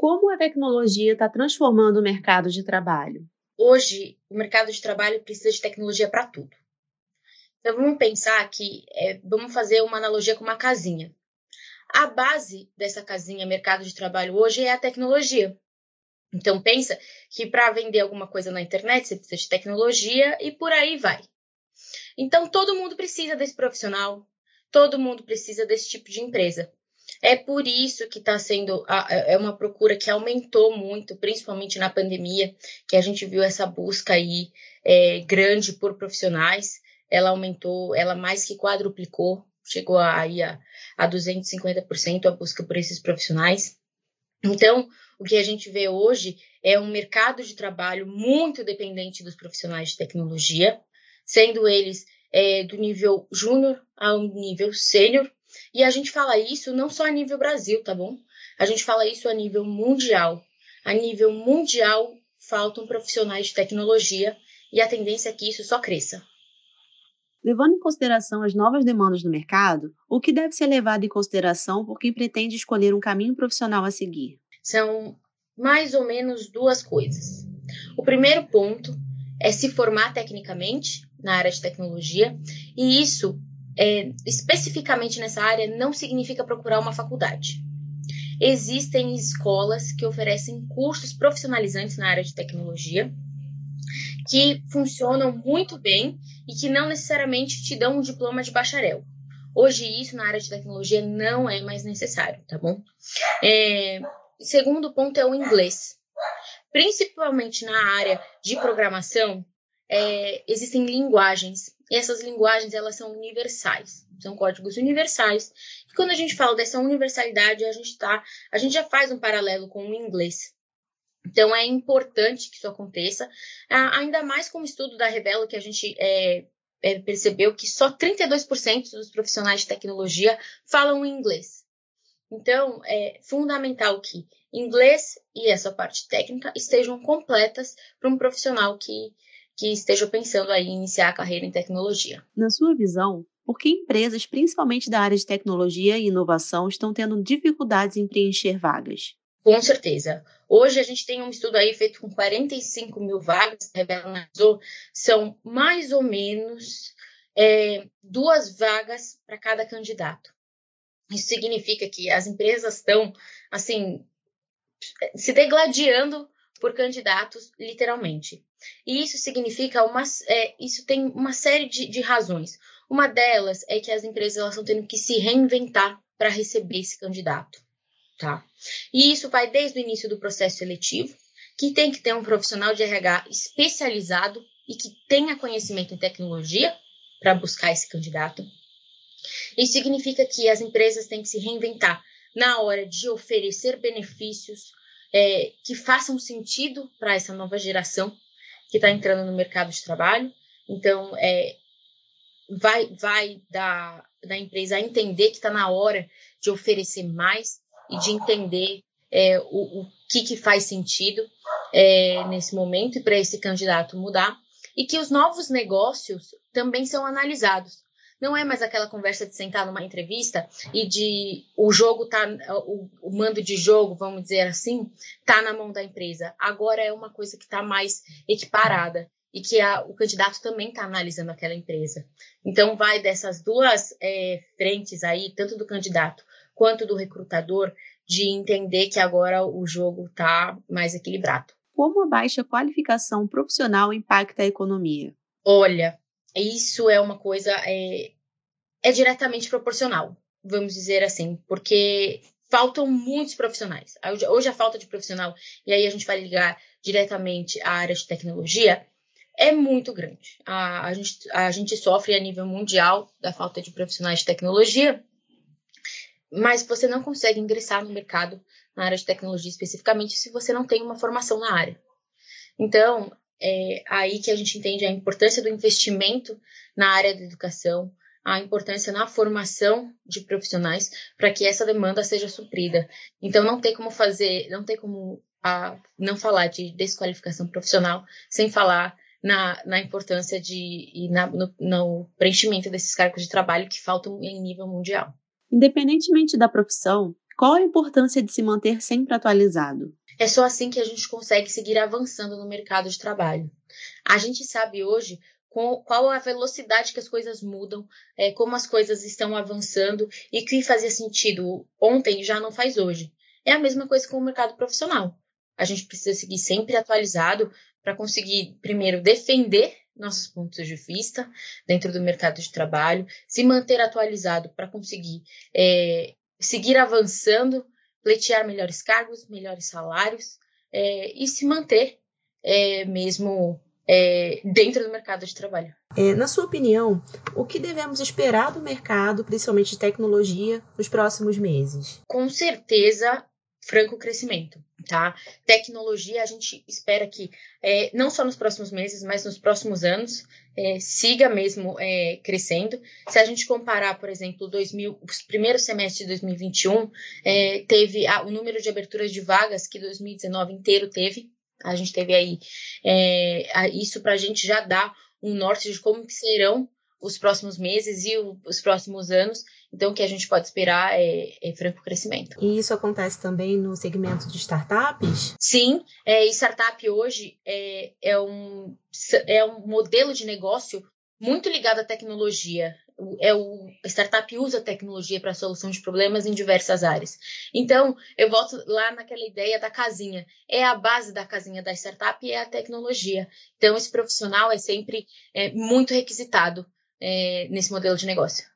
Como a tecnologia está transformando o mercado de trabalho? Hoje, o mercado de trabalho precisa de tecnologia para tudo. Então, vamos pensar que, é, vamos fazer uma analogia com uma casinha. A base dessa casinha, mercado de trabalho hoje, é a tecnologia. Então, pensa que para vender alguma coisa na internet, você precisa de tecnologia e por aí vai. Então, todo mundo precisa desse profissional, todo mundo precisa desse tipo de empresa. É por isso que está sendo é uma procura que aumentou muito, principalmente na pandemia, que a gente viu essa busca aí é, grande por profissionais. Ela aumentou, ela mais que quadruplicou, chegou aí a, a 250% a busca por esses profissionais. Então, o que a gente vê hoje é um mercado de trabalho muito dependente dos profissionais de tecnologia, sendo eles é, do nível júnior ao nível sênior, e a gente fala isso não só a nível Brasil, tá bom? A gente fala isso a nível mundial. A nível mundial, faltam profissionais de tecnologia e a tendência é que isso só cresça. Levando em consideração as novas demandas do mercado, o que deve ser levado em consideração por quem pretende escolher um caminho profissional a seguir? São mais ou menos duas coisas. O primeiro ponto é se formar tecnicamente na área de tecnologia, e isso é, especificamente nessa área não significa procurar uma faculdade. Existem escolas que oferecem cursos profissionalizantes na área de tecnologia que funcionam muito bem e que não necessariamente te dão um diploma de bacharel. Hoje, isso na área de tecnologia não é mais necessário, tá bom? É, segundo ponto é o inglês. Principalmente na área de programação, é, existem linguagens e essas linguagens elas são universais, são códigos universais. E quando a gente fala dessa universalidade, a gente tá, a gente já faz um paralelo com o inglês. Então é importante que isso aconteça, ainda mais com o estudo da Revelo que a gente é, é, percebeu que só 32% dos profissionais de tecnologia falam inglês. Então, é fundamental que inglês e essa parte técnica estejam completas para um profissional que que estejam pensando aí em iniciar a carreira em tecnologia. Na sua visão, por que empresas, principalmente da área de tecnologia e inovação, estão tendo dificuldades em preencher vagas? Com certeza. Hoje a gente tem um estudo aí feito com 45 mil vagas, analisou, são mais ou menos é, duas vagas para cada candidato. Isso significa que as empresas estão, assim, se degladiando por candidatos, literalmente. E isso significa uma. É, isso tem uma série de, de, razões. Uma delas é que as empresas elas estão tendo que se reinventar para receber esse candidato. Tá? E isso vai desde o início do processo seletivo, que tem que ter um profissional de RH especializado e que tenha conhecimento em tecnologia para buscar esse candidato. Isso significa que as empresas têm que se reinventar na hora de oferecer benefícios é, que façam sentido para essa nova geração que está entrando no mercado de trabalho. Então, é, vai, vai da, da empresa a entender que está na hora de oferecer mais e de entender é, o, o que, que faz sentido é, nesse momento e para esse candidato mudar. E que os novos negócios também são analisados. Não é mais aquela conversa de sentar numa entrevista e de o jogo tá o, o mando de jogo, vamos dizer assim, tá na mão da empresa. Agora é uma coisa que está mais equiparada e que a, o candidato também está analisando aquela empresa. Então vai dessas duas é, frentes aí, tanto do candidato quanto do recrutador, de entender que agora o jogo está mais equilibrado. Como a baixa qualificação profissional impacta a economia? Olha, isso é uma coisa é, é diretamente proporcional, vamos dizer assim, porque faltam muitos profissionais. Hoje a falta de profissional, e aí a gente vai ligar diretamente à área de tecnologia, é muito grande. A, a, gente, a gente sofre a nível mundial da falta de profissionais de tecnologia, mas você não consegue ingressar no mercado na área de tecnologia especificamente se você não tem uma formação na área. Então, é aí que a gente entende a importância do investimento na área da educação, a importância na formação de profissionais para que essa demanda seja suprida. Então não tem como fazer, não tem como a, não falar de desqualificação profissional sem falar na, na importância de e na, no, no preenchimento desses cargos de trabalho que faltam em nível mundial. Independentemente da profissão, Qual a importância de se manter sempre atualizado? É só assim que a gente consegue seguir avançando no mercado de trabalho. A gente sabe hoje qual a velocidade que as coisas mudam, é, como as coisas estão avançando e que fazia sentido ontem já não faz hoje. É a mesma coisa com o mercado profissional. A gente precisa seguir sempre atualizado para conseguir, primeiro, defender nossos pontos de vista dentro do mercado de trabalho, se manter atualizado para conseguir é, seguir avançando, pleitear melhores cargos, melhores salários é, e se manter é, mesmo é, dentro do mercado de trabalho. É, na sua opinião, o que devemos esperar do mercado, principalmente de tecnologia, nos próximos meses? Com certeza, franco crescimento, tá? Tecnologia, a gente espera que é, não só nos próximos meses, mas nos próximos anos é, siga mesmo é, crescendo. Se a gente comparar, por exemplo, 2000, os primeiros semestres de 2021, é, teve a, o número de aberturas de vagas que 2019 inteiro teve. A gente teve aí é, isso para a gente já dar um norte de como serão os próximos meses e o, os próximos anos. Então, o que a gente pode esperar é, é, franco crescimento. E isso acontece também no segmento de startups? Sim, é, startup hoje é, é, um, é um modelo de negócio muito ligado à tecnologia. É o a startup usa tecnologia para a solução de problemas em diversas áreas. Então, eu volto lá naquela ideia da casinha. É a base da casinha da startup é a tecnologia. Então, esse profissional é sempre é, muito requisitado é, nesse modelo de negócio.